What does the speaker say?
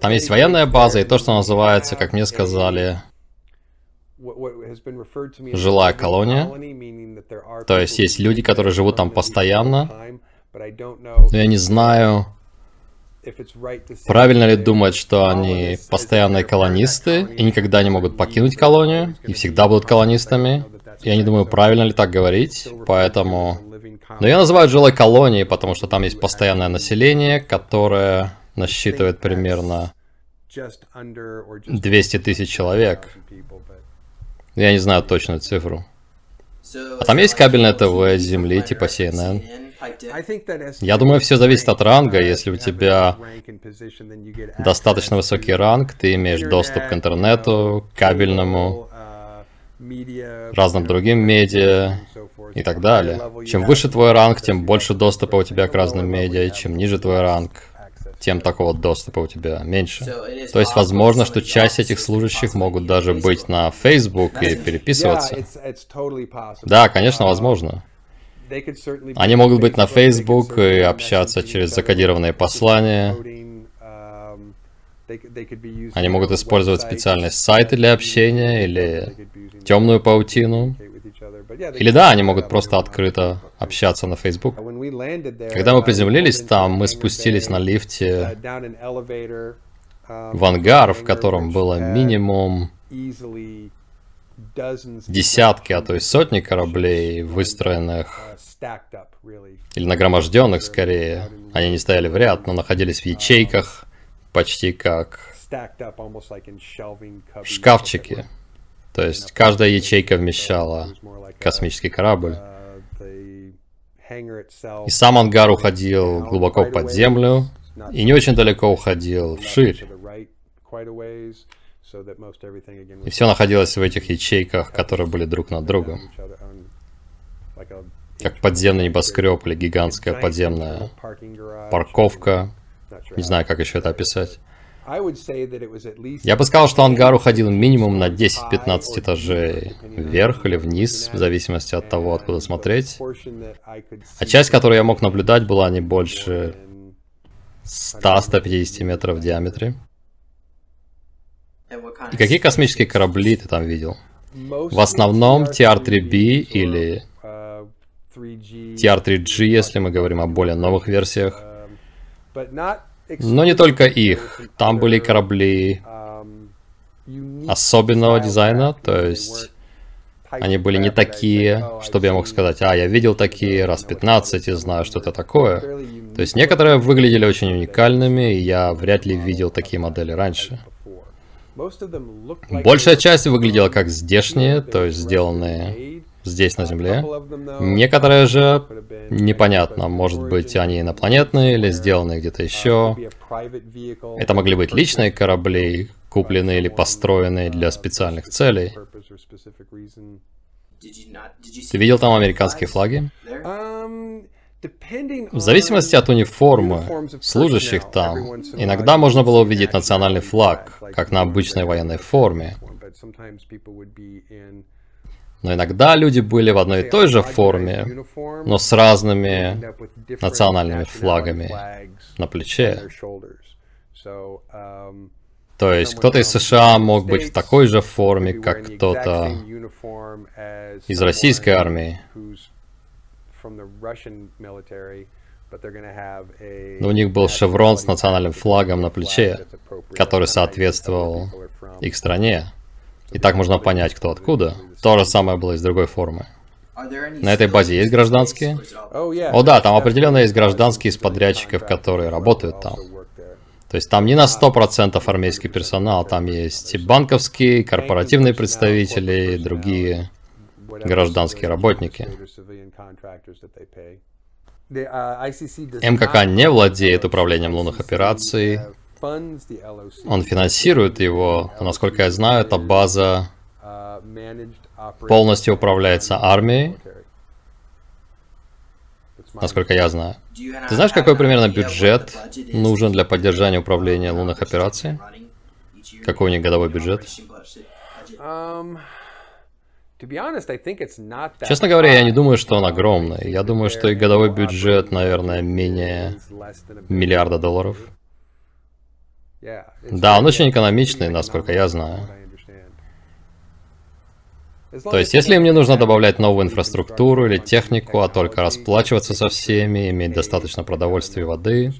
Там есть военная база и то, что называется, как мне сказали, жилая колония. То есть есть люди, которые живут там постоянно. Но я не знаю, правильно ли думать, что они постоянные колонисты и никогда не могут покинуть колонию и всегда будут колонистами. Я не думаю, правильно ли так говорить, поэтому... Но я называю жилой колонией, потому что там есть постоянное население, которое насчитывает примерно 200 тысяч человек. Я не знаю точную цифру. А там есть кабельное ТВ с земли, типа CNN. Я думаю, все зависит от ранга. Если у тебя достаточно высокий ранг, ты имеешь доступ к интернету, кабельному, разным другим медиа и так далее. Чем выше твой ранг, тем больше доступа у тебя к разным медиа, и чем ниже твой ранг, тем такого доступа у тебя меньше. То есть возможно, что часть этих служащих могут даже быть на Facebook и переписываться. Да, конечно, возможно. Они могут быть на Facebook и общаться через закодированные послания. Они могут использовать специальные сайты для общения или темную паутину. Или да, они могут просто открыто общаться на Facebook. Когда мы приземлились там, мы спустились на лифте в ангар, в котором было минимум десятки, а то и сотни кораблей, выстроенных или нагроможденных скорее. Они не стояли в ряд, но находились в ячейках, почти как шкафчики. То есть каждая ячейка вмещала космический корабль. И сам ангар уходил глубоко под землю и не очень далеко уходил вширь. И все находилось в этих ячейках, которые были друг над другом. Как подземный небоскреб или гигантская подземная парковка. Не знаю, как еще это описать. Я бы сказал, что ангар уходил минимум на 10-15 этажей вверх или вниз, в зависимости от того, откуда смотреть. А часть, которую я мог наблюдать, была не больше 100-150 метров в диаметре. И какие космические корабли ты там видел? В основном TR-3B или TR-3G, если мы говорим о более новых версиях. Но не только их. Там были корабли особенного дизайна, то есть они были не такие, чтобы я мог сказать, а, я видел такие раз 15 и знаю, что это такое. То есть некоторые выглядели очень уникальными, и я вряд ли видел такие модели раньше. Большая часть выглядела как здешние, то есть сделанные здесь на Земле. Некоторые же непонятно, может быть они инопланетные или сделаны где-то еще. Это могли быть личные корабли, купленные или построенные для специальных целей. Ты видел там американские флаги? В зависимости от униформы служащих там, иногда можно было увидеть национальный флаг, как на обычной военной форме. Но иногда люди были в одной и той же форме, но с разными национальными флагами на плече. То есть кто-то из США мог быть в такой же форме, как кто-то из российской армии. Но у них был шеврон с национальным флагом на плече, который соответствовал их стране. И так можно понять, кто откуда. То же самое было из другой формы. На этой базе есть гражданские? О да, там определенно есть гражданские из подрядчиков, которые работают там. То есть там не на 100% армейский персонал, там есть и банковские, и корпоративные представители, и другие гражданские работники. МКК не владеет управлением лунных операций, он финансирует его, но, насколько я знаю, эта база полностью управляется армией, насколько я знаю. Ты знаешь, какой примерно бюджет нужен для поддержания управления лунных операций? Какой у них годовой бюджет? Честно говоря, я не думаю, что он огромный. Я думаю, что и годовой бюджет, наверное, менее миллиарда долларов. Да, он очень экономичный, насколько я знаю. То есть, если им не нужно добавлять новую инфраструктуру или технику, а только расплачиваться со всеми, иметь достаточно продовольствия и воды,